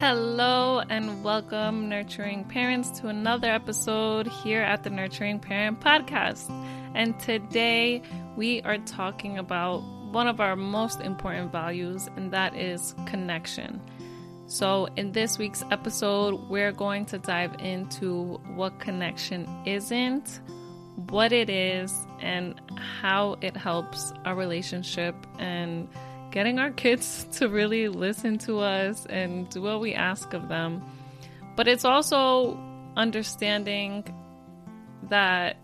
Hello and welcome, nurturing parents, to another episode here at the Nurturing Parent Podcast. And today we are talking about one of our most important values, and that is connection. So, in this week's episode, we're going to dive into what connection isn't, what it is, and how it helps our relationship and getting our kids to really listen to us and do what we ask of them. But it's also understanding that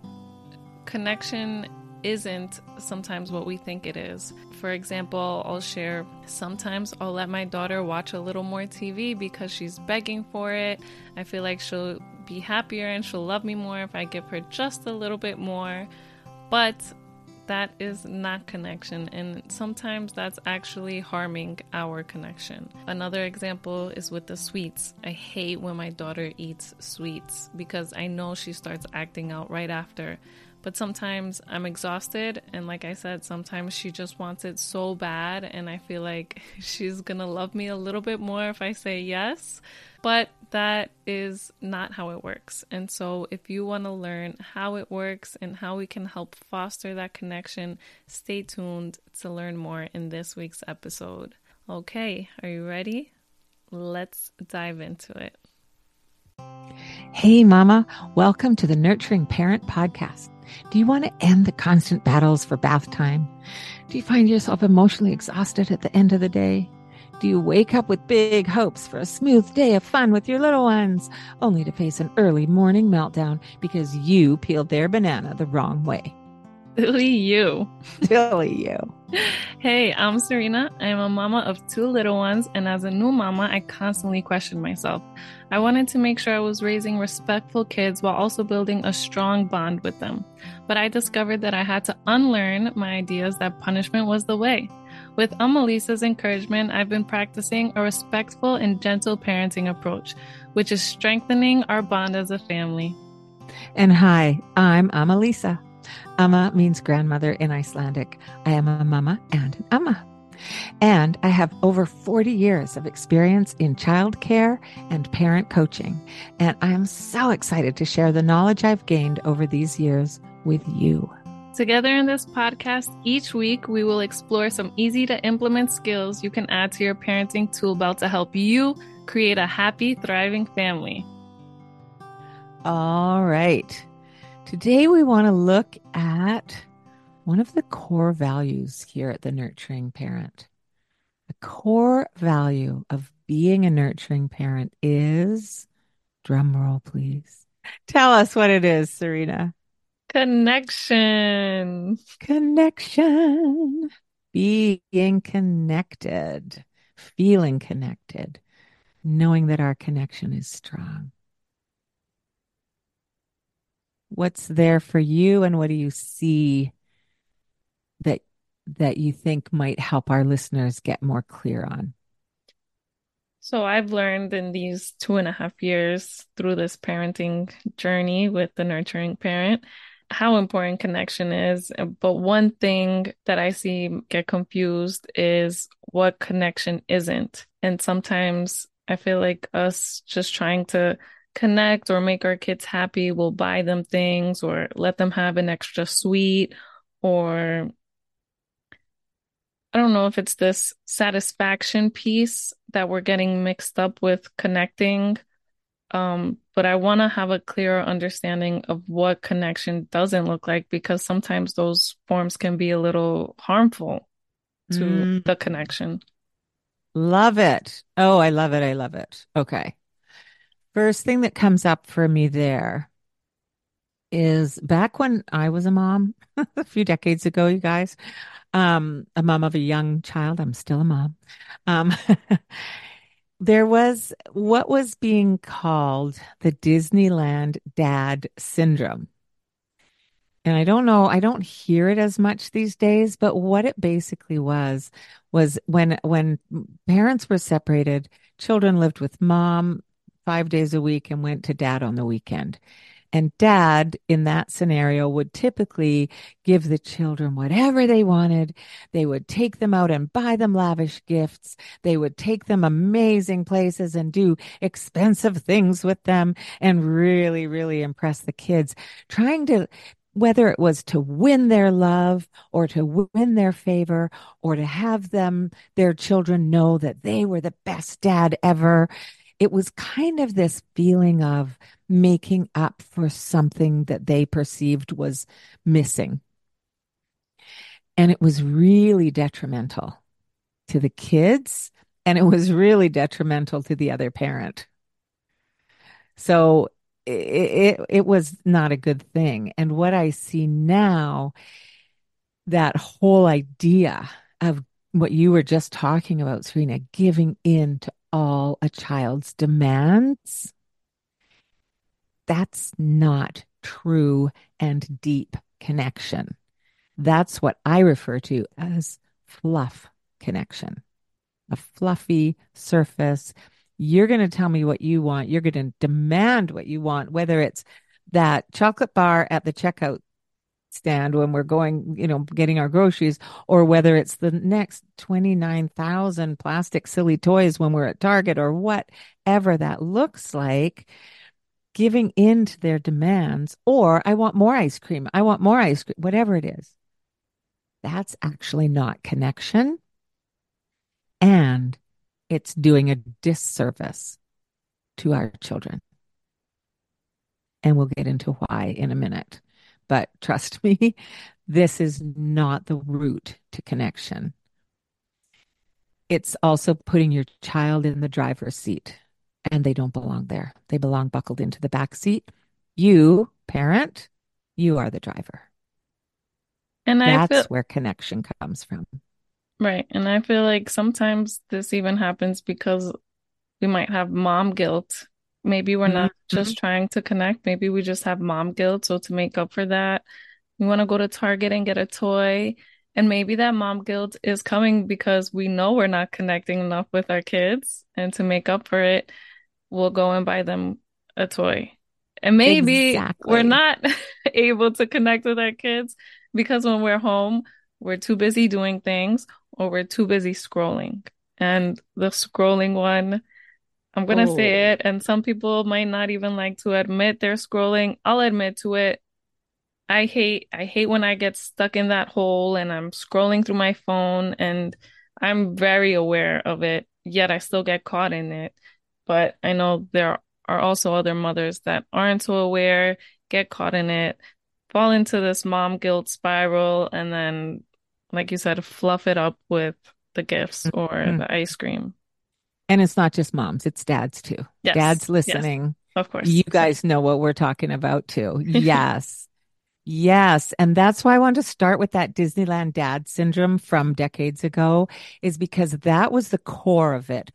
connection isn't sometimes what we think it is. For example, I'll share sometimes I'll let my daughter watch a little more TV because she's begging for it. I feel like she'll be happier and she'll love me more if I give her just a little bit more. But that is not connection, and sometimes that's actually harming our connection. Another example is with the sweets. I hate when my daughter eats sweets because I know she starts acting out right after. But sometimes I'm exhausted, and like I said, sometimes she just wants it so bad, and I feel like she's gonna love me a little bit more if I say yes. But that is not how it works. And so, if you want to learn how it works and how we can help foster that connection, stay tuned to learn more in this week's episode. Okay, are you ready? Let's dive into it. Hey, Mama, welcome to the Nurturing Parent Podcast. Do you want to end the constant battles for bath time? Do you find yourself emotionally exhausted at the end of the day? Do you wake up with big hopes for a smooth day of fun with your little ones, only to face an early morning meltdown because you peeled their banana the wrong way? Silly you. Silly you. Hey, I'm Serena. I'm a mama of two little ones, and as a new mama, I constantly question myself. I wanted to make sure I was raising respectful kids while also building a strong bond with them. But I discovered that I had to unlearn my ideas that punishment was the way. With Amalisa's encouragement, I've been practicing a respectful and gentle parenting approach, which is strengthening our bond as a family. And hi, I'm Amalisa. Amma means grandmother in Icelandic. I am a mama and an amma. And I have over 40 years of experience in childcare and parent coaching. And I am so excited to share the knowledge I've gained over these years with you. Together in this podcast, each week we will explore some easy to implement skills you can add to your parenting tool belt to help you create a happy, thriving family. All right. Today we want to look at one of the core values here at the Nurturing Parent. The core value of being a nurturing parent is, drum roll please. Tell us what it is, Serena. Connection. Connection. Being connected, feeling connected, knowing that our connection is strong. What's there for you and what do you see that that you think might help our listeners get more clear on? So I've learned in these two and a half years through this parenting journey with the nurturing parent how important connection is. But one thing that I see get confused is what connection isn't. And sometimes I feel like us just trying to connect or make our kids happy will buy them things or let them have an extra sweet or I don't know if it's this satisfaction piece that we're getting mixed up with connecting. Um, but I want to have a clearer understanding of what connection doesn't look like because sometimes those forms can be a little harmful to mm. the connection. Love it. Oh, I love it. I love it. Okay. First thing that comes up for me there is back when I was a mom a few decades ago, you guys, um, a mom of a young child. I'm still a mom. Um, there was what was being called the Disneyland dad syndrome. And I don't know, I don't hear it as much these days, but what it basically was was when when parents were separated, children lived with mom 5 days a week and went to dad on the weekend. And dad in that scenario would typically give the children whatever they wanted. They would take them out and buy them lavish gifts. They would take them amazing places and do expensive things with them and really, really impress the kids, trying to whether it was to win their love or to win their favor or to have them, their children know that they were the best dad ever. It was kind of this feeling of making up for something that they perceived was missing. And it was really detrimental to the kids and it was really detrimental to the other parent. So it, it, it was not a good thing. And what I see now, that whole idea of what you were just talking about, Serena, giving in to all a child's demands, that's not true and deep connection. That's what I refer to as fluff connection, a fluffy surface you're going to tell me what you want. You're going to demand what you want, whether it's that chocolate bar at the checkout stand when we're going, you know, getting our groceries, or whether it's the next 29,000 plastic silly toys when we're at Target or whatever that looks like, giving in to their demands, or I want more ice cream. I want more ice cream, whatever it is. That's actually not connection. And it's doing a disservice to our children. And we'll get into why in a minute. But trust me, this is not the route to connection. It's also putting your child in the driver's seat, and they don't belong there. They belong buckled into the back seat. You, parent, you are the driver. And that's feel- where connection comes from. Right. And I feel like sometimes this even happens because we might have mom guilt. Maybe we're not mm-hmm. just trying to connect. Maybe we just have mom guilt. So to make up for that, we want to go to Target and get a toy. And maybe that mom guilt is coming because we know we're not connecting enough with our kids. And to make up for it, we'll go and buy them a toy. And maybe exactly. we're not able to connect with our kids because when we're home, we're too busy doing things or we're too busy scrolling. And the scrolling one, I'm going to oh. say it, and some people might not even like to admit they're scrolling. I'll admit to it. I hate I hate when I get stuck in that hole and I'm scrolling through my phone and I'm very aware of it, yet I still get caught in it. But I know there are also other mothers that aren't so aware, get caught in it, fall into this mom guilt spiral, and then like you said, fluff it up with the gifts or mm-hmm. the ice cream. And it's not just moms, it's dads too. Yes. Dads listening. Yes. Of course. You guys know what we're talking about too. Yes. yes. And that's why I wanted to start with that Disneyland dad syndrome from decades ago, is because that was the core of it.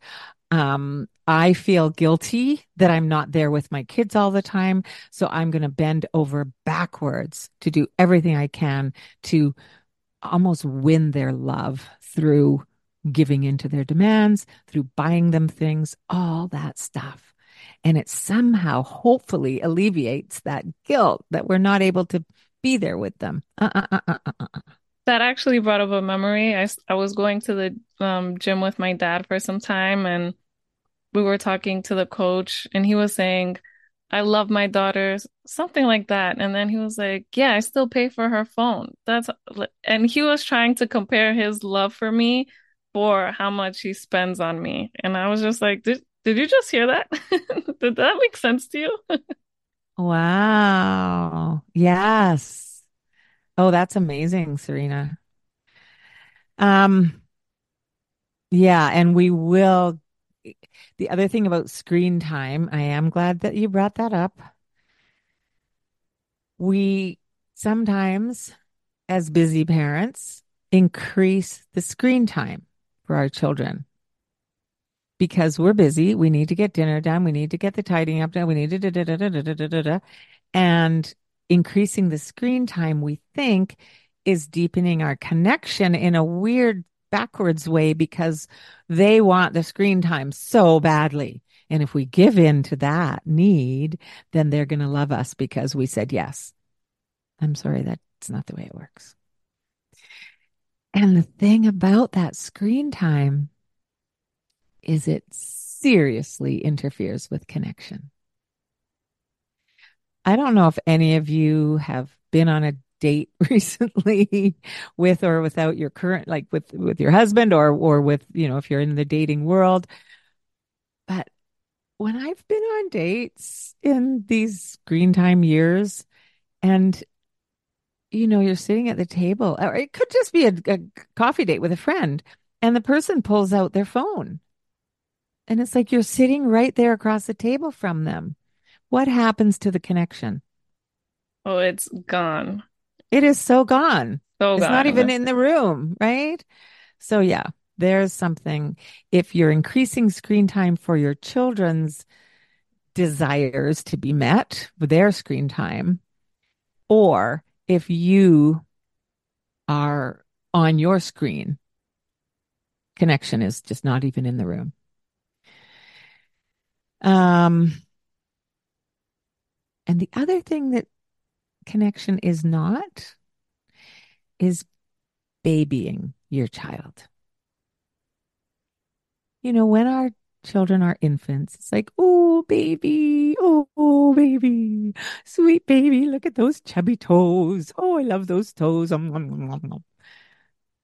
Um, I feel guilty that I'm not there with my kids all the time. So I'm going to bend over backwards to do everything I can to almost win their love through giving into their demands, through buying them things, all that stuff. And it somehow, hopefully, alleviates that guilt that we're not able to be there with them. Uh, uh, uh, that actually brought up a memory. I, I was going to the um, gym with my dad for some time, and we were talking to the coach, and he was saying, I love my daughters, something like that. And then he was like, Yeah, I still pay for her phone. That's, and he was trying to compare his love for me for how much he spends on me. And I was just like, Did, did you just hear that? did that make sense to you? wow. Yes. Oh, that's amazing, Serena. Um, yeah, and we will the other thing about screen time, I am glad that you brought that up. We sometimes, as busy parents, increase the screen time for our children because we're busy. We need to get dinner done. We need to get the tidying up done. We need to da da da da da da da da. And increasing the screen time, we think, is deepening our connection in a weird backwards way because they want the screen time so badly. And if we give in to that need, then they're going to love us because we said yes. I'm sorry, that's not the way it works. And the thing about that screen time is it seriously interferes with connection. I don't know if any of you have been on a date recently with or without your current like with with your husband or or with you know if you're in the dating world but when i've been on dates in these screen time years and you know you're sitting at the table or it could just be a, a coffee date with a friend and the person pulls out their phone and it's like you're sitting right there across the table from them what happens to the connection oh it's gone it is so gone. So it's gone. not even in the room, right? So yeah, there's something. If you're increasing screen time for your children's desires to be met with their screen time, or if you are on your screen, connection is just not even in the room. Um, and the other thing that connection is not is babying your child. You know, when our children are infants, it's like, oh, baby, oh, baby, sweet baby, look at those chubby toes. Oh, I love those toes.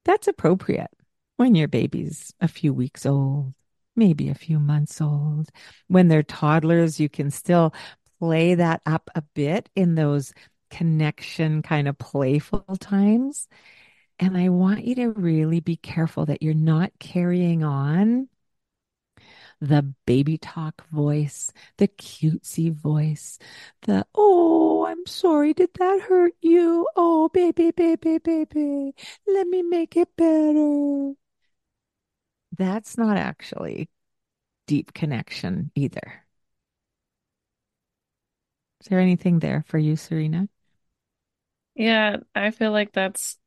That's appropriate when your baby's a few weeks old, maybe a few months old. When they're toddlers, you can still play that up a bit in those connection kind of playful times. And I want you to really be careful that you're not carrying on the baby talk voice, the cutesy voice, the, oh, I'm sorry, did that hurt you? Oh, baby, baby, baby, let me make it better. That's not actually deep connection either. Is there anything there for you, Serena? Yeah, I feel like that's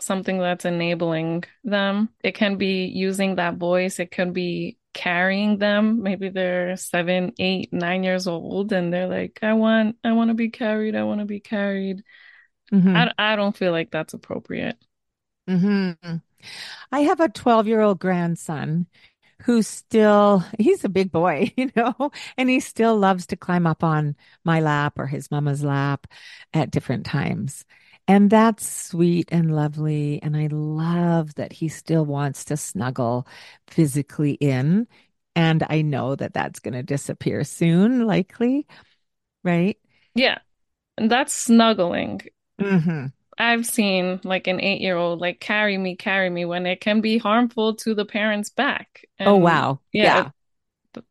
something that's enabling them. It can be using that voice, it can be carrying them. Maybe they're seven, eight, nine years old and they're like, I want, I want to be carried, I want to be carried. Mm-hmm. I, I don't feel like that's appropriate. Mm-hmm. I have a 12 year old grandson who still he's a big boy, you know, and he still loves to climb up on my lap or his mama's lap at different times. And that's sweet and lovely. And I love that he still wants to snuggle physically in. And I know that that's going to disappear soon, likely. Right? Yeah. And that's snuggling. Mm-hmm. I've seen like an eight year old like carry me, carry me when it can be harmful to the parent's back. Oh, and, oh wow. Yeah. Yeah.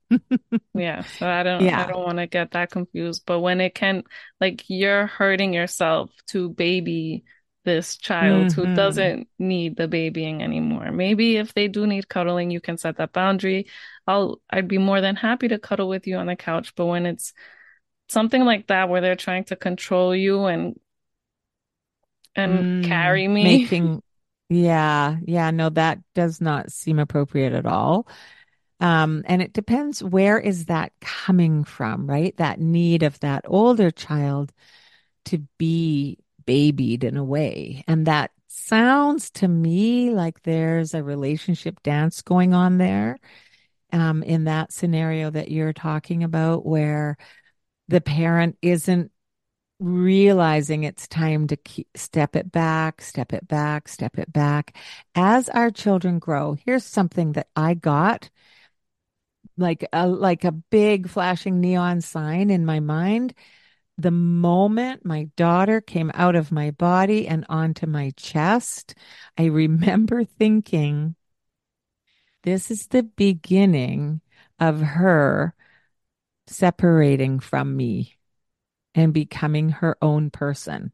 yeah. So I don't yeah. I don't want to get that confused. But when it can like you're hurting yourself to baby this child mm-hmm. who doesn't need the babying anymore. Maybe if they do need cuddling, you can set that boundary. I'll I'd be more than happy to cuddle with you on the couch. But when it's something like that where they're trying to control you and and mm, carry me. Making, yeah, yeah, no, that does not seem appropriate at all. Um, and it depends where is that coming from, right? That need of that older child to be babied in a way. And that sounds to me like there's a relationship dance going on there. Um, in that scenario that you're talking about, where the parent isn't realizing it's time to keep, step it back, step it back, step it back. As our children grow, here's something that I got like a like a big flashing neon sign in my mind. The moment my daughter came out of my body and onto my chest, I remember thinking, this is the beginning of her separating from me and becoming her own person.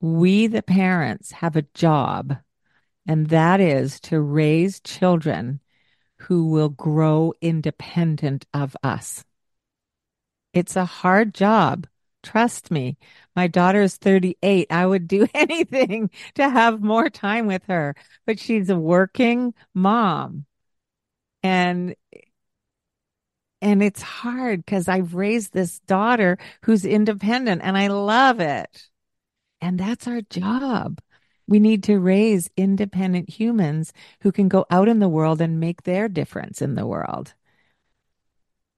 We, the parents, have a job, and that is to raise children who will grow independent of us. It's a hard job. Trust me. My daughter is 38. I would do anything to have more time with her, but she's a working mom. And and it's hard because I've raised this daughter who's independent and I love it. And that's our job. We need to raise independent humans who can go out in the world and make their difference in the world.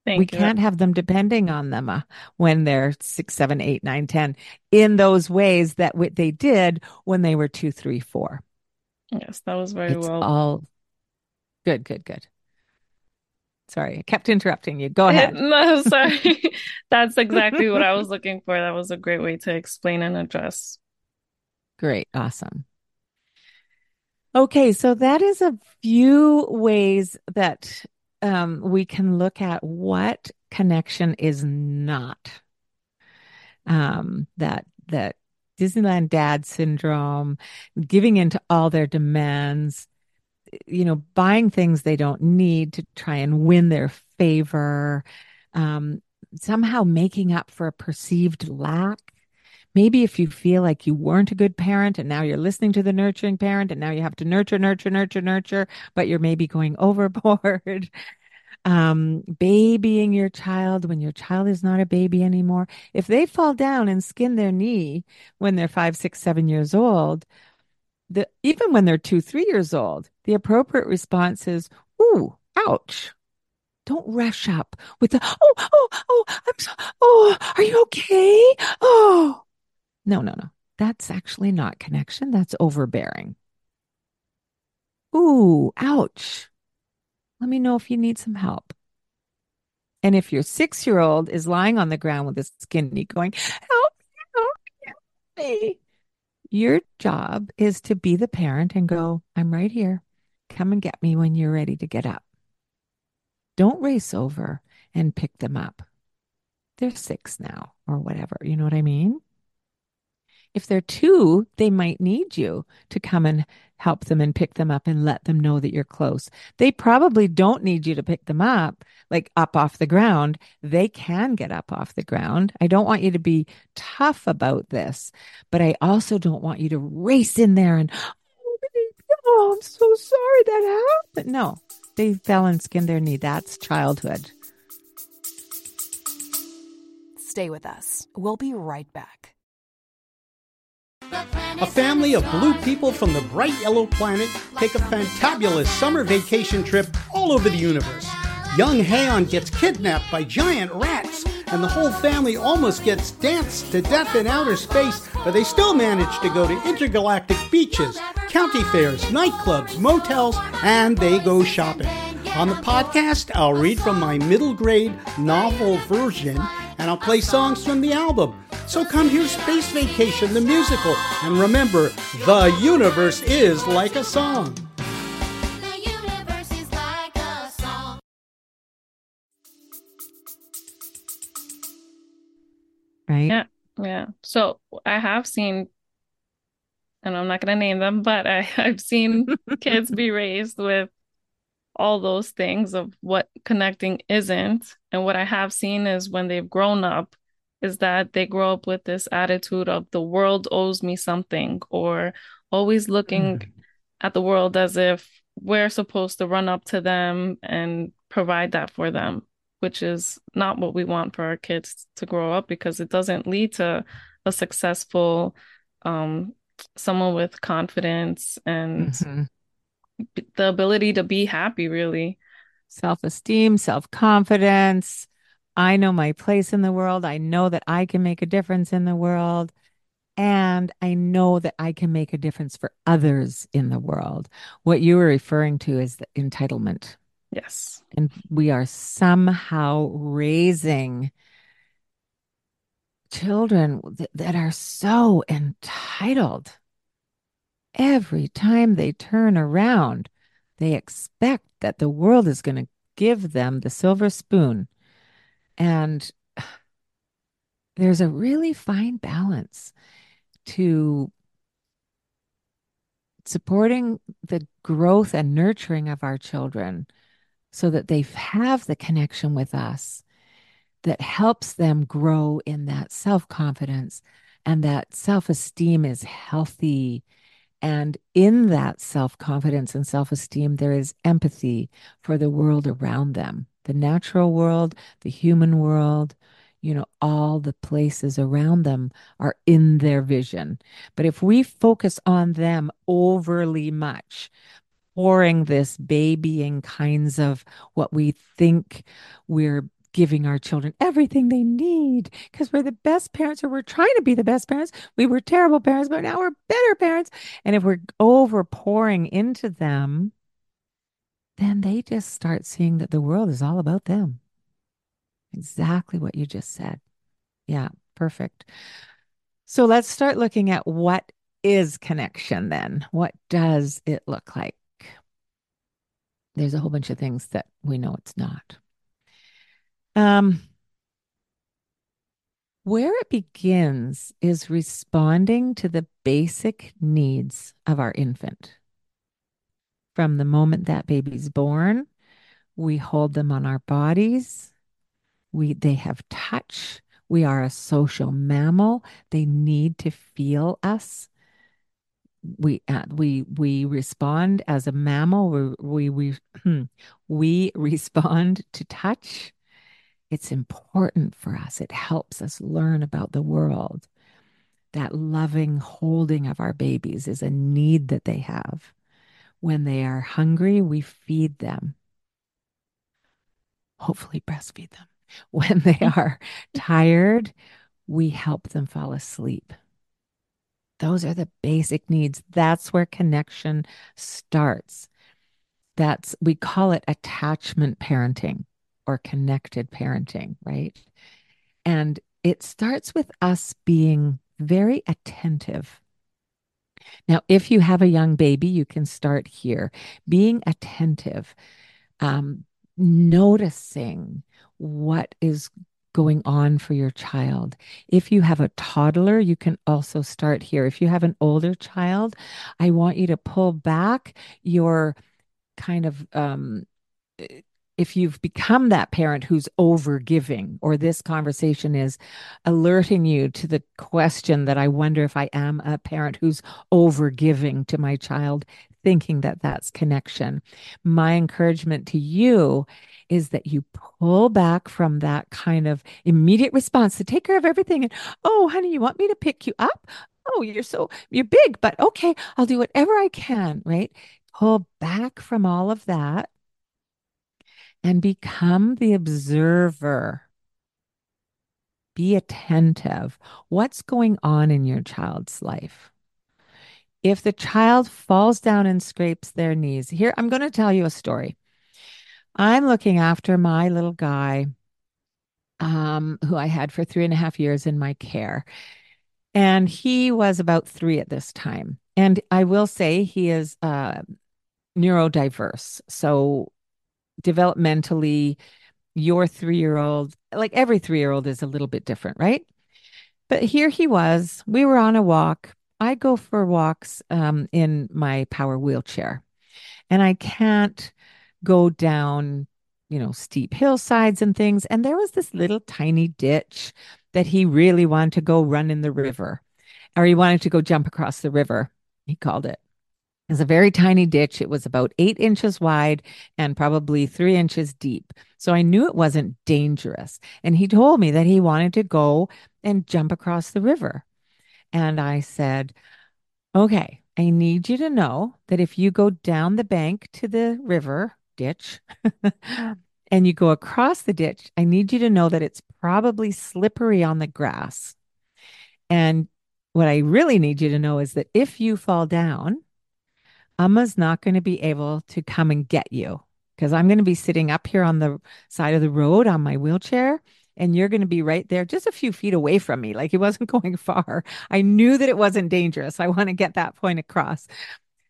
Thank we you. can't have them depending on them uh, when they're six, seven, eight, nine, ten, in those ways that w- they did when they were two, three, four. Yes, that was very It's well. all good, good, good. Sorry, I kept interrupting you. Go ahead. No, sorry. That's exactly what I was looking for. That was a great way to explain and address. Great. Awesome. Okay, so that is a few ways that um, we can look at what connection is not. Um, that that Disneyland dad syndrome, giving into all their demands, you know, buying things they don't need to try and win their favor, um, somehow making up for a perceived lack. Maybe if you feel like you weren't a good parent and now you're listening to the nurturing parent and now you have to nurture, nurture, nurture, nurture, but you're maybe going overboard. Um, babying your child when your child is not a baby anymore. If they fall down and skin their knee when they're five, six, seven years old, the even when they're two, three years old, the appropriate response is, "Ooh, ouch." Don't rush up with the, "Oh, oh, oh, I'm so, oh, are you okay?" Oh, no, no, no. That's actually not connection. That's overbearing. Ooh, ouch. Let me know if you need some help. And if your six year old is lying on the ground with a skin knee going, help help me. Your job is to be the parent and go, I'm right here. Come and get me when you're ready to get up. Don't race over and pick them up. They're six now or whatever. You know what I mean? If they're two, they might need you to come and help them and pick them up and let them know that you're close. They probably don't need you to pick them up, like up off the ground. They can get up off the ground. I don't want you to be tough about this, but I also don't want you to race in there and, oh, oh I'm so sorry that happened. No, they fell and skinned their knee. That's childhood. Stay with us. We'll be right back. A family of blue people from the bright yellow planet take a fantabulous summer vacation trip all over the universe. Young Haon gets kidnapped by giant rats, and the whole family almost gets danced to death in outer space, but they still manage to go to intergalactic beaches, county fairs, nightclubs, motels, and they go shopping. On the podcast, I'll read from my middle grade novel version, and I'll play songs from the album. So come hear Space Vacation, the musical, and remember, the universe is like a song. The universe is like a song. Right? Yeah. Yeah. So I have seen, and I'm not going to name them, but I, I've seen kids be raised with all those things of what connecting isn't. And what I have seen is when they've grown up, is that they grow up with this attitude of the world owes me something, or always looking Mm. at the world as if we're supposed to run up to them and provide that for them, which is not what we want for our kids to grow up because it doesn't lead to a successful um someone with confidence and Mhm. b- the ability to be happy really. self esteem, self confidence. I know my place in the world. I know that I can make a difference in the world. And I know that I can make a difference for others in the world. What you were referring to is the entitlement. Yes. And we are somehow raising children th- that are so entitled. Every time they turn around, they expect that the world is going to give them the silver spoon. And there's a really fine balance to supporting the growth and nurturing of our children so that they have the connection with us that helps them grow in that self confidence and that self esteem is healthy. And in that self confidence and self esteem, there is empathy for the world around them. The natural world, the human world, you know, all the places around them are in their vision. But if we focus on them overly much, pouring this babying kinds of what we think we're giving our children everything they need because we're the best parents or we're trying to be the best parents. We were terrible parents, but now we're better parents. And if we're over pouring into them, then they just start seeing that the world is all about them. Exactly what you just said. Yeah, perfect. So let's start looking at what is connection then. What does it look like? There's a whole bunch of things that we know it's not. Um, where it begins is responding to the basic needs of our infant. From the moment that baby's born, we hold them on our bodies. We they have touch. We are a social mammal. They need to feel us. We uh, we we respond as a mammal. We we we, we respond to touch. It's important for us. It helps us learn about the world. That loving holding of our babies is a need that they have. When they are hungry, we feed them. Hopefully, breastfeed them. When they mm-hmm. are tired, we help them fall asleep. Those are the basic needs. That's where connection starts. That's, we call it attachment parenting or connected parenting, right? And it starts with us being very attentive. Now, if you have a young baby, you can start here being attentive, um, noticing what is going on for your child. If you have a toddler, you can also start here. If you have an older child, I want you to pull back your kind of um, if you've become that parent who's over giving, or this conversation is alerting you to the question that I wonder if I am a parent who's over giving to my child, thinking that that's connection. My encouragement to you is that you pull back from that kind of immediate response to take care of everything. And, oh, honey, you want me to pick you up? Oh, you're so, you're big, but okay, I'll do whatever I can, right? Pull back from all of that and become the observer. Be attentive. What's going on in your child's life? If the child falls down and scrapes their knees, here, I'm going to tell you a story. I'm looking after my little guy, um, who I had for three and a half years in my care. And he was about three at this time. And I will say he is uh, neurodiverse. So developmentally, your three year old, like every three year old, is a little bit different, right? But here he was. We were on a walk. I go for walks um, in my power wheelchair, and I can't go down, you know, steep hillsides and things. And there was this little tiny ditch that he really wanted to go run in the river, or he wanted to go jump across the river, he called it. It's a very tiny ditch. It was about eight inches wide and probably three inches deep. So I knew it wasn't dangerous. And he told me that he wanted to go and jump across the river. And I said, okay, I need you to know that if you go down the bank to the river ditch and you go across the ditch, I need you to know that it's probably slippery on the grass. And what I really need you to know is that if you fall down, Amma's not going to be able to come and get you because I'm going to be sitting up here on the side of the road on my wheelchair. And you're going to be right there, just a few feet away from me. Like he wasn't going far. I knew that it wasn't dangerous. I want to get that point across.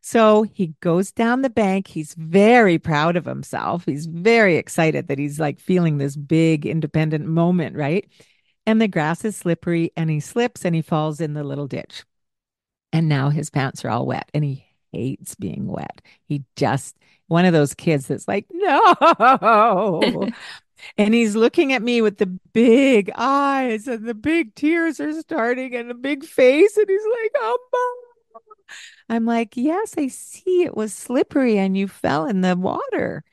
So he goes down the bank. He's very proud of himself. He's very excited that he's like feeling this big independent moment, right? And the grass is slippery and he slips and he falls in the little ditch. And now his pants are all wet and he hates being wet. He just, one of those kids that's like, no. and he's looking at me with the big eyes and the big tears are starting and the big face. And he's like, oh, I'm like, yes, I see it was slippery and you fell in the water.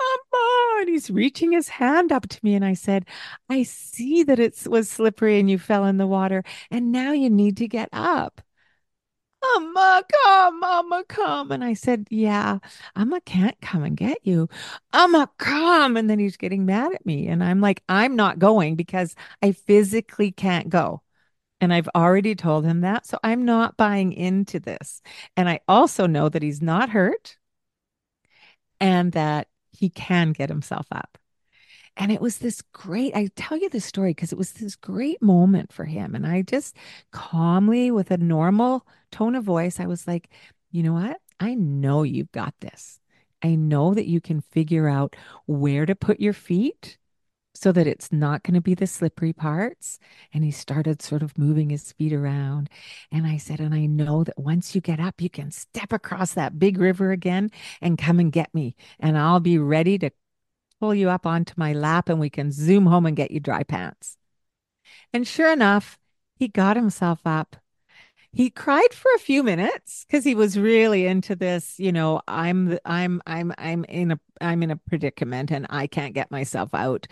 Oh, Amma, and he's reaching his hand up to me. And I said, I see that it was slippery and you fell in the water, and now you need to get up. Amma, come, Amma, come. And I said, Yeah, Amma can't come and get you. Amma, come. And then he's getting mad at me. And I'm like, I'm not going because I physically can't go. And I've already told him that. So I'm not buying into this. And I also know that he's not hurt and that he can get himself up. And it was this great, I tell you this story because it was this great moment for him. And I just calmly, with a normal tone of voice, I was like, you know what? I know you've got this. I know that you can figure out where to put your feet so that it's not going to be the slippery parts. And he started sort of moving his feet around. And I said, and I know that once you get up, you can step across that big river again and come and get me. And I'll be ready to pull you up onto my lap and we can zoom home and get you dry pants. And sure enough, he got himself up. He cried for a few minutes because he was really into this, you know, I'm I'm I'm I'm in a I'm in a predicament and I can't get myself out.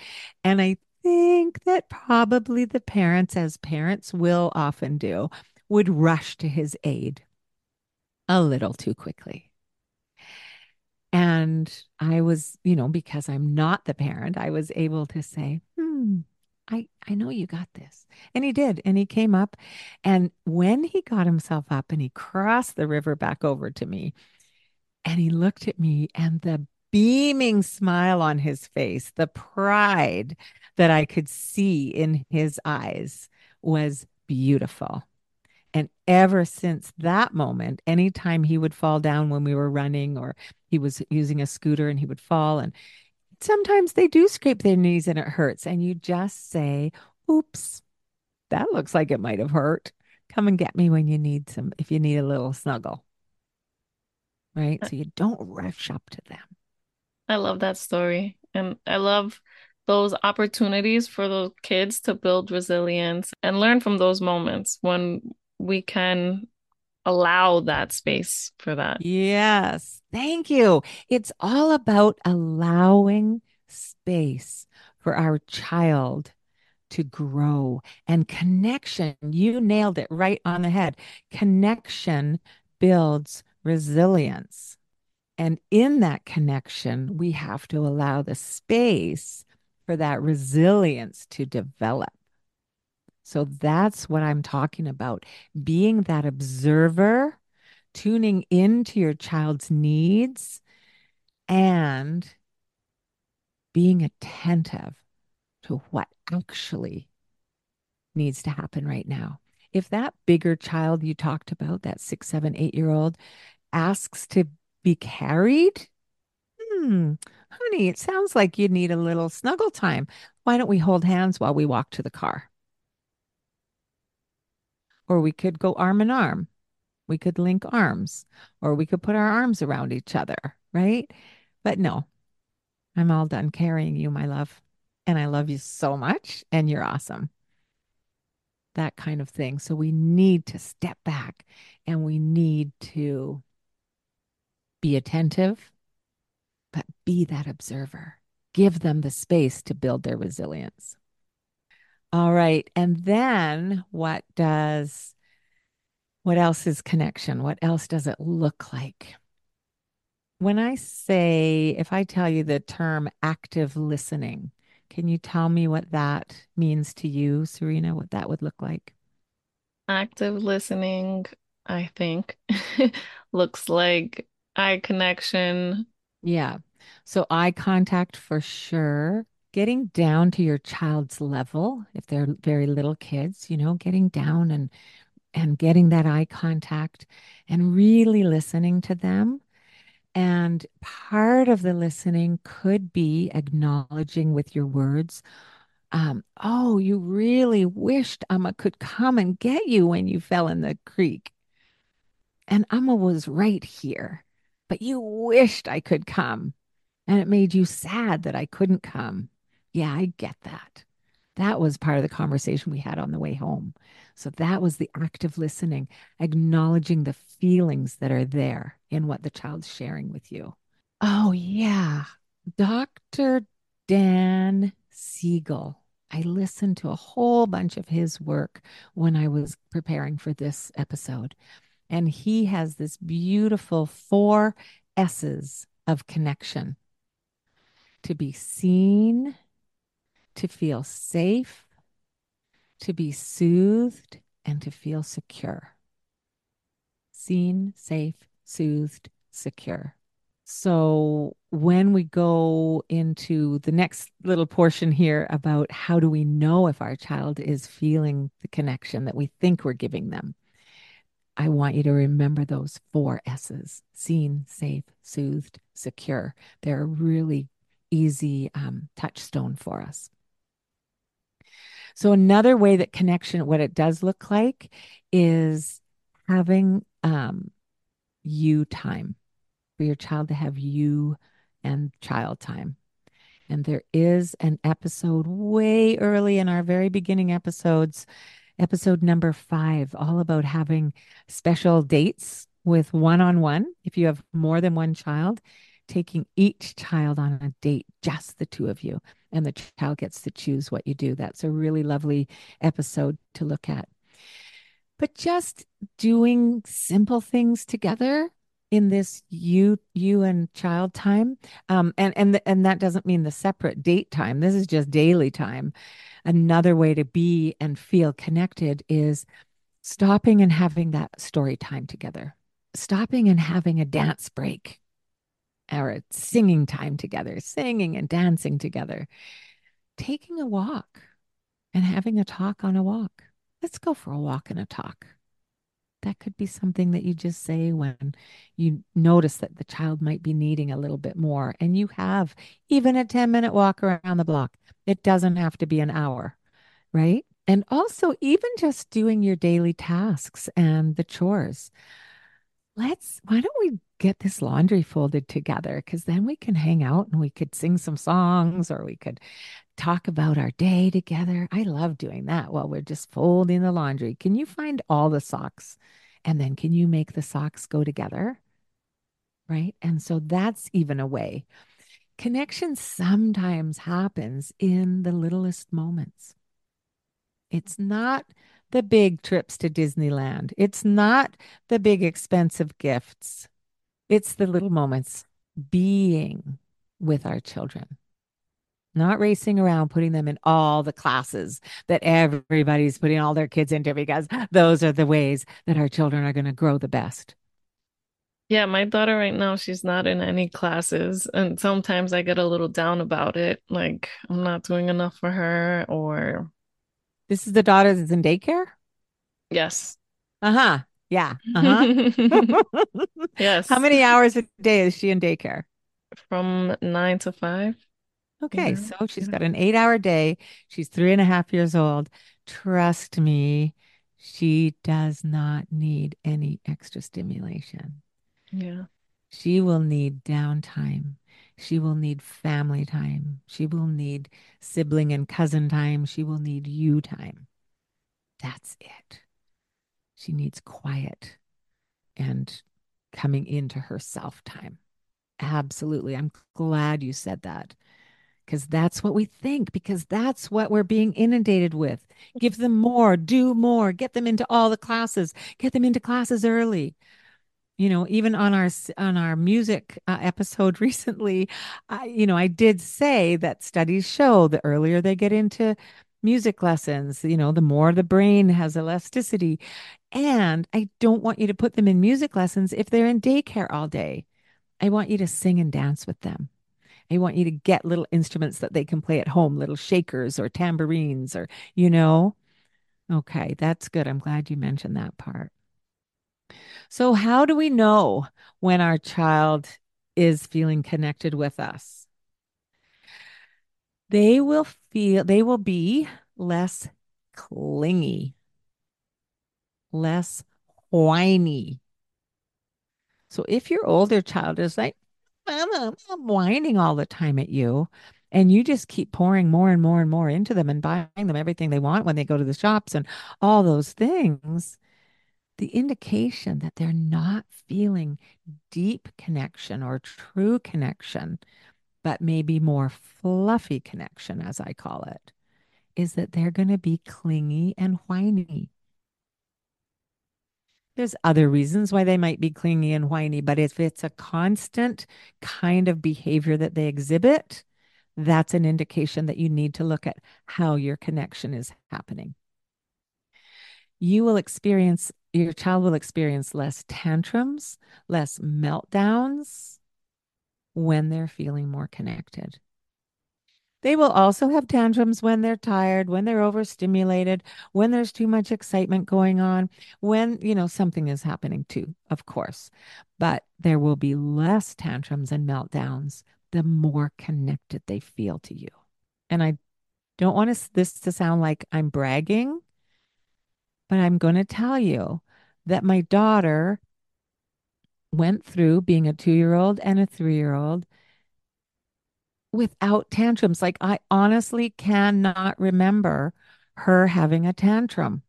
And I think that probably the parents as parents will often do would rush to his aid a little too quickly. And I was, you know, because I'm not the parent, I was able to say, hmm, I, I know you got this. And he did. And he came up. And when he got himself up and he crossed the river back over to me, and he looked at me, and the beaming smile on his face, the pride that I could see in his eyes was beautiful. And ever since that moment, anytime he would fall down when we were running or he was using a scooter and he would fall, and sometimes they do scrape their knees and it hurts. And you just say, Oops, that looks like it might have hurt. Come and get me when you need some, if you need a little snuggle. Right. So you don't rush up to them. I love that story. And I love those opportunities for those kids to build resilience and learn from those moments when we can allow that space for that. Yes. Thank you. It's all about allowing space for our child to grow and connection. You nailed it right on the head. Connection builds resilience. And in that connection, we have to allow the space for that resilience to develop. So that's what I'm talking about being that observer, tuning into your child's needs, and being attentive to what actually needs to happen right now. If that bigger child you talked about, that six, seven, eight year old, asks to be carried, hmm, honey, it sounds like you need a little snuggle time. Why don't we hold hands while we walk to the car? Or we could go arm in arm. We could link arms, or we could put our arms around each other, right? But no, I'm all done carrying you, my love. And I love you so much, and you're awesome. That kind of thing. So we need to step back and we need to be attentive, but be that observer. Give them the space to build their resilience. All right. And then what does, what else is connection? What else does it look like? When I say, if I tell you the term active listening, can you tell me what that means to you, Serena, what that would look like? Active listening, I think, looks like eye connection. Yeah. So eye contact for sure. Getting down to your child's level, if they're very little kids, you know, getting down and and getting that eye contact and really listening to them. And part of the listening could be acknowledging with your words, um, oh, you really wished Amma could come and get you when you fell in the creek. And Amma was right here, but you wished I could come. And it made you sad that I couldn't come. Yeah, I get that. That was part of the conversation we had on the way home. So that was the active listening, acknowledging the feelings that are there in what the child's sharing with you. Oh, yeah. Dr. Dan Siegel. I listened to a whole bunch of his work when I was preparing for this episode. And he has this beautiful four S's of connection to be seen, to feel safe, to be soothed, and to feel secure. Seen, safe, soothed, secure. So, when we go into the next little portion here about how do we know if our child is feeling the connection that we think we're giving them, I want you to remember those four S's seen, safe, soothed, secure. They're really easy um, touchstone for us. So, another way that connection, what it does look like, is having um, you time for your child to have you and child time. And there is an episode way early in our very beginning episodes, episode number five, all about having special dates with one on one. If you have more than one child, taking each child on a date, just the two of you, and the child gets to choose what you do. That's a really lovely episode to look at. But just doing simple things together in this you you and child time um and and and that doesn't mean the separate date time this is just daily time another way to be and feel connected is stopping and having that story time together stopping and having a dance break a singing time together singing and dancing together taking a walk and having a talk on a walk let's go for a walk and a talk that could be something that you just say when you notice that the child might be needing a little bit more. And you have even a 10 minute walk around the block. It doesn't have to be an hour, right? And also, even just doing your daily tasks and the chores. Let's, why don't we get this laundry folded together? Because then we can hang out and we could sing some songs or we could talk about our day together. I love doing that while we're just folding the laundry. Can you find all the socks? And then can you make the socks go together? Right. And so that's even a way. Connection sometimes happens in the littlest moments. It's not the big trips to Disneyland, it's not the big expensive gifts, it's the little moments being with our children. Not racing around putting them in all the classes that everybody's putting all their kids into because those are the ways that our children are going to grow the best. Yeah, my daughter right now, she's not in any classes, and sometimes I get a little down about it, like I'm not doing enough for her, or This is the daughter that's in daycare? yes. Uh-huh. Yeah. Uh-huh. Yes. How many hours a day is she in daycare? From nine to five. Okay, Yeah, so she's got an eight hour day. She's three and a half years old. Trust me, she does not need any extra stimulation. Yeah. She will need downtime. She will need family time. She will need sibling and cousin time. She will need you time. That's it. She needs quiet and coming into herself time. Absolutely. I'm glad you said that because that's what we think, because that's what we're being inundated with. Give them more, do more, get them into all the classes, get them into classes early you know even on our on our music uh, episode recently I, you know i did say that studies show the earlier they get into music lessons you know the more the brain has elasticity. And i don't want you to put them in music lessons if they're in daycare all day. I want you to sing and dance with them. I want you to get little instruments that they can play at home little shakers or tambourines or you know? Okay that's good. I'm glad you mentioned that part so, how do we know when our child is feeling connected with us? They will feel, they will be less clingy, less whiny. So, if your older child is like, Mama, I'm whining all the time at you, and you just keep pouring more and more and more into them and buying them everything they want when they go to the shops and all those things, the indication that they're not feeling deep connection or true connection, but maybe more fluffy connection, as I call it, is that they're going to be clingy and whiny. There's other reasons why they might be clingy and whiny, but if it's a constant kind of behavior that they exhibit, that's an indication that you need to look at how your connection is happening. You will experience, your child will experience less tantrums, less meltdowns when they're feeling more connected. They will also have tantrums when they're tired, when they're overstimulated, when there's too much excitement going on, when, you know, something is happening too, of course. But there will be less tantrums and meltdowns the more connected they feel to you. And I don't want this to sound like I'm bragging, but I'm going to tell you that my daughter went through being a two year old and a three year old without tantrums. Like, I honestly cannot remember her having a tantrum.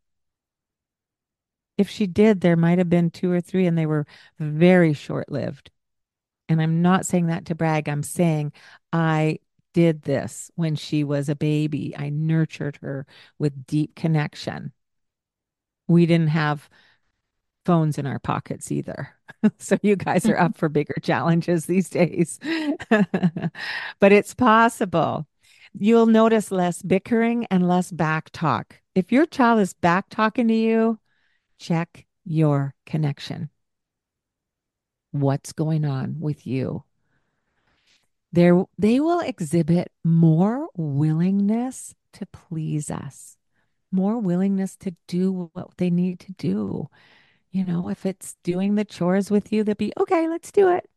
If she did, there might have been two or three, and they were very short lived. And I'm not saying that to brag. I'm saying I did this when she was a baby. I nurtured her with deep connection. We didn't have phones in our pockets either. so you guys are up mm-hmm. for bigger challenges these days. but it's possible. You'll notice less bickering and less back talk. If your child is back talking to you, check your connection. What's going on with you? There, they will exhibit more willingness to please us, more willingness to do what they need to do. You know, if it's doing the chores with you, they'll be, okay, let's do it.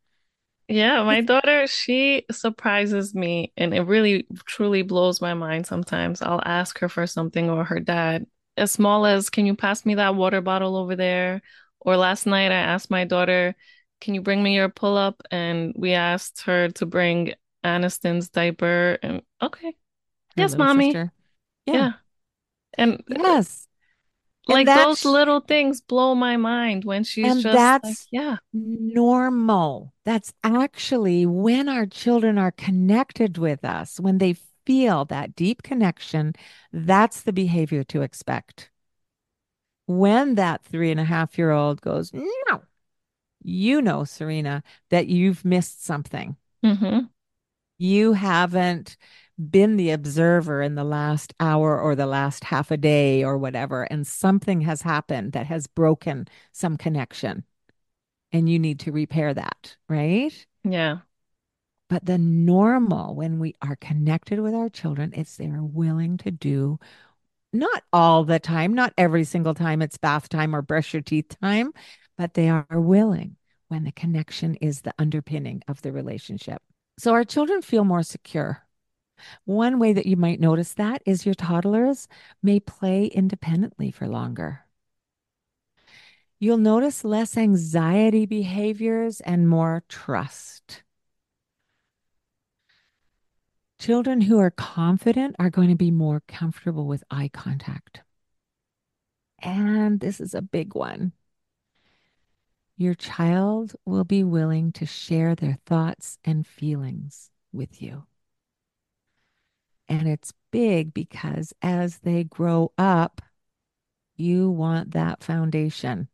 Yeah, my daughter, she surprises me and it really truly blows my mind sometimes. I'll ask her for something or her dad, as small as, can you pass me that water bottle over there? Or last night I asked my daughter, can you bring me your pull-up? And we asked her to bring Aniston's diaper and okay, Her yes, mommy. Yeah. Yeah. And uh, Yes. Like that's- those little things blow my mind when she's And just like, yeah. normal. That's actually when our children are connected with us, when they feel that deep connection, that's the behavior to expect. When that three and a half year old goes, no, you know, Serena, that you've missed something. hmm You haven't been the observer in the last hour or the last half a day or whatever, and something has happened that has broken some connection, and you need to repair that, right? Yeah. But the normal when we are connected with our children is they're willing to do not all the time, not every single time it's bath time or brush your teeth time, but they are willing when the connection is the underpinning of the relationship. So our children feel more secure. One way that you might notice that is your toddlers may play independently for longer. You'll notice less anxiety behaviors and more trust. Children who are confident are going to be more comfortable with eye contact. And this is a big one. Your child will be willing to share their thoughts and feelings with you. And it's big because as they grow up, you want that foundation.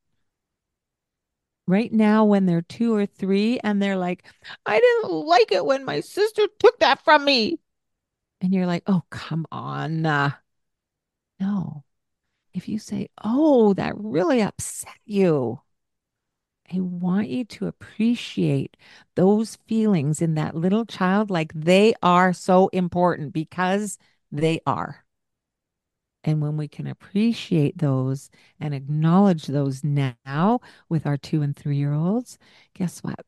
Right now, when they're two or three and they're like, I didn't like it when my sister took that from me. And you're like, oh, come on. uh." No. If you say, oh, that really upset you, I want you to appreciate those feelings in that little child like they are so important because they are. And when we can appreciate those and acknowledge those now with our two and three year olds, guess what?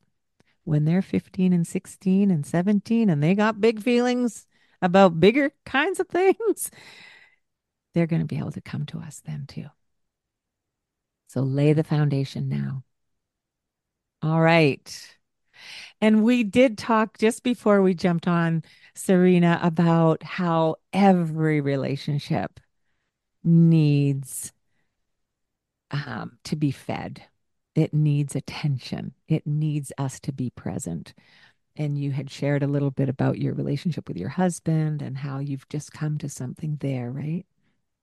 When they're 15 and 16 and 17 and they got big feelings about bigger kinds of things, they're going to be able to come to us then too. So lay the foundation now. All right. And we did talk just before we jumped on, Serena, about how every relationship needs um, to be fed. It needs attention. It needs us to be present. and you had shared a little bit about your relationship with your husband and how you've just come to something there, right?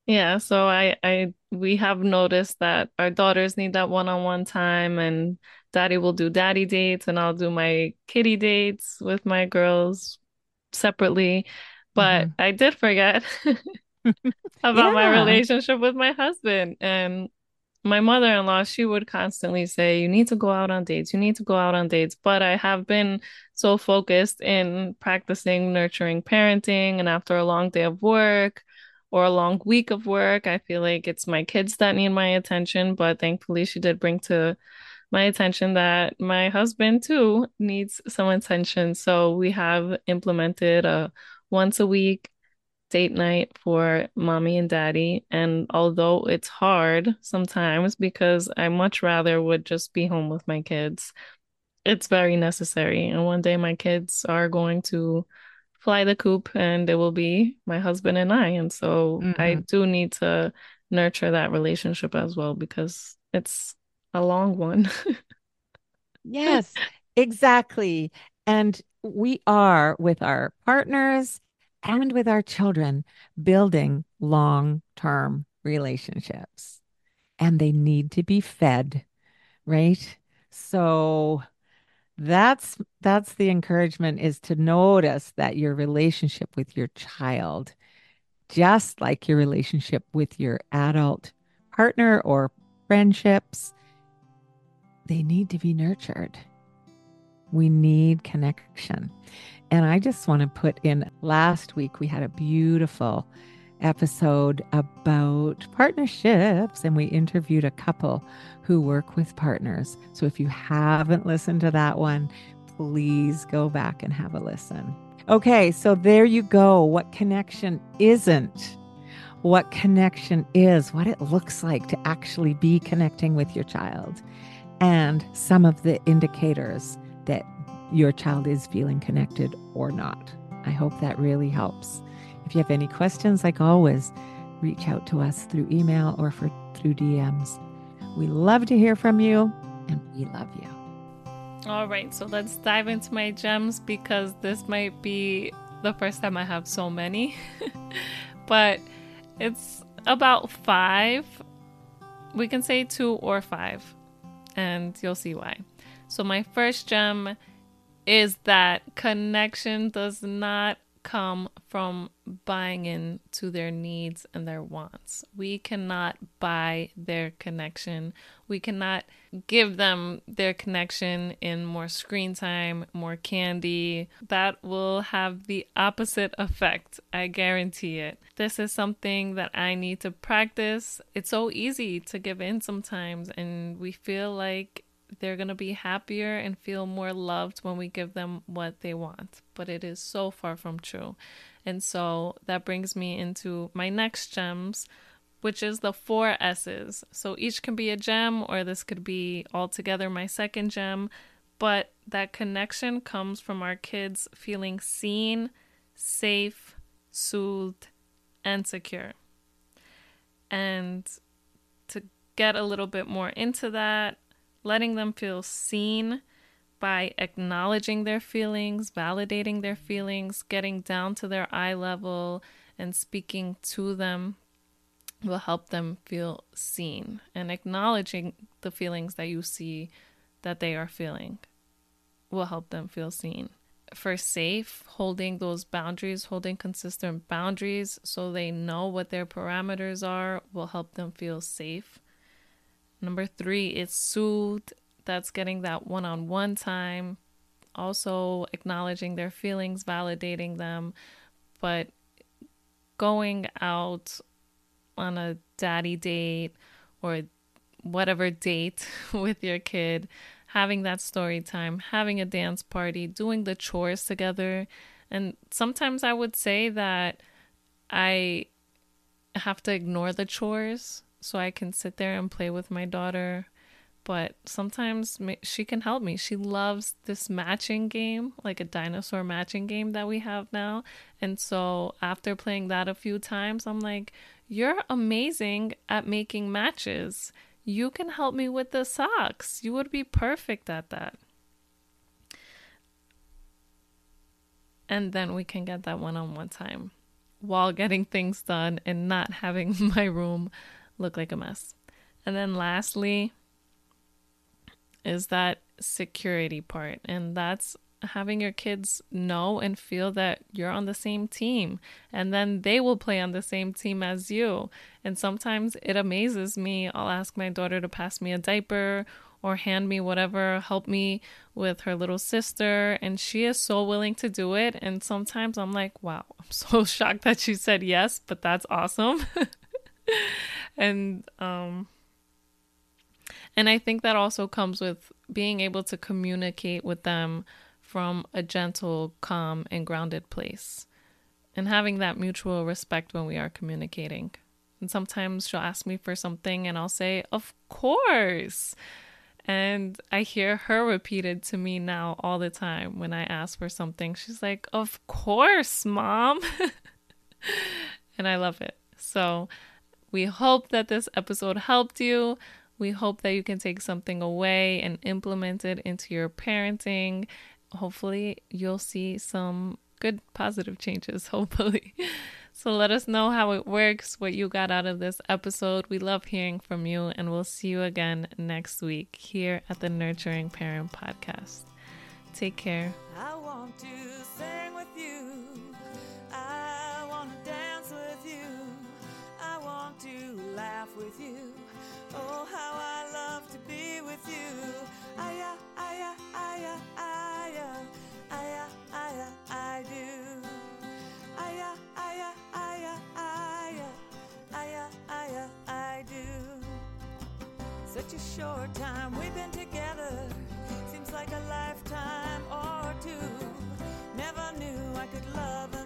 Yeah, so I I we have noticed that our daughters need that one-on-one time and daddy will do daddy dates and I'll do my kitty dates with my girls separately. But mm-hmm. I did forget about my relationship with my husband and my mother-in-law, she would constantly say, You need to go out on dates, you need to go out on dates. But I have been so focused in practicing nurturing parenting, and after a long day of work or a long week of work, I feel like it's my kids that need my attention. But thankfully, she did bring to my attention that my husband too needs some attention. So we have implemented a once a week date night for mommy and daddy. And although it's hard sometimes because I much rather would just be home with my kids, it's very necessary. And one day my kids are going to fly the coop and it will be my husband and I. And so I Mhm. do need to nurture that relationship as well because it's a long one. Yes, exactly. And we are with our partners and with our children building long-term relationships, and they need to be fed, right? So that's that's the encouragement is to notice that your relationship with your child, just like your relationship with your adult partner or friendships, they need to be nurtured. We need connection. And I just want to put in last week, we had a beautiful episode about partnerships, and we interviewed a couple who work with partners. So if you haven't listened to that one, please go back and have a listen. Okay, so there you go. What connection isn't? What connection is, what it looks like to actually be connecting with your child, and some of the indicators that your child is feeling connected or not. I hope that really helps. If you have any questions, like always, reach out to us through email or for through DMs. We love to hear from you and we love you. All right, so let's dive into my gems because this might be the first time I have so many. but it's about five. We can say two or five, and you'll see why. So, my first gem is that connection does not come from buying into their needs and their wants. We cannot buy their connection. We cannot give them their connection in more screen time, more candy. That will have the opposite effect. I guarantee it. This is something that I need to practice. It's so easy to give in sometimes, and we feel like they're going to be happier and feel more loved when we give them what they want. But it is so far from true. And so that brings me into my next gems, which is the four S's. So each can be a gem, or this could be altogether my second gem. But that connection comes from our kids feeling seen, safe, soothed, and secure. And to get a little bit more into that, letting them feel seen by acknowledging their feelings, validating their feelings, getting down to their eye level, and speaking to them will help them feel seen. And acknowledging the feelings that you see that they are feeling will help them feel seen. For safe, holding those boundaries, holding consistent boundaries so they know what their parameters are will help them feel safe. Number three is soothed. That's getting that one on one time. Also, acknowledging their feelings, validating them, but going out on a daddy date or whatever date with your kid, having that story time, having a dance party, doing the chores together. And sometimes I would say that I have to ignore the chores so I can sit there and play with my daughter. But sometimes she can help me. She loves this matching game, like a dinosaur matching game that we have now. And so after playing that a few times, I'm like, You're amazing at making matches. You can help me with the socks. You would be perfect at that. And then we can get that one on one time while getting things done and not having my room look like a mess. And then lastly is that security part. And that's having your kids know and feel that you're on the same team and then they will play on the same team as you. And sometimes it amazes me. I'll ask my daughter to pass me a diaper or hand me whatever, help me with her little sister, and she is so willing to do it. And sometimes I'm like, wow, I'm so shocked that she said yes, but that's awesome. and um and I think that also comes with being able to communicate with them from a gentle, calm, and grounded place. And having that mutual respect when we are communicating. And sometimes she'll ask me for something, and I'll say, Of course. And I hear her repeated to me now all the time when I ask for something. She's like, Of course, mom. and I love it. So we hope that this episode helped you. We hope that you can take something away and implement it into your parenting. Hopefully, you'll see some good positive changes. Hopefully. So let us know how it works, what you got out of this episode. We love hearing from you, and we'll see you again next week here at the Nurturing Parent Podcast. Take care. Laugh with you. Oh, how I love to be with you. Aya, aya, aya, aya, aya, aya, I do. Aya, aya, aya, aya, aya, aya, I do. Such a short time we've been together. Seems like a lifetime or two. Never knew I could love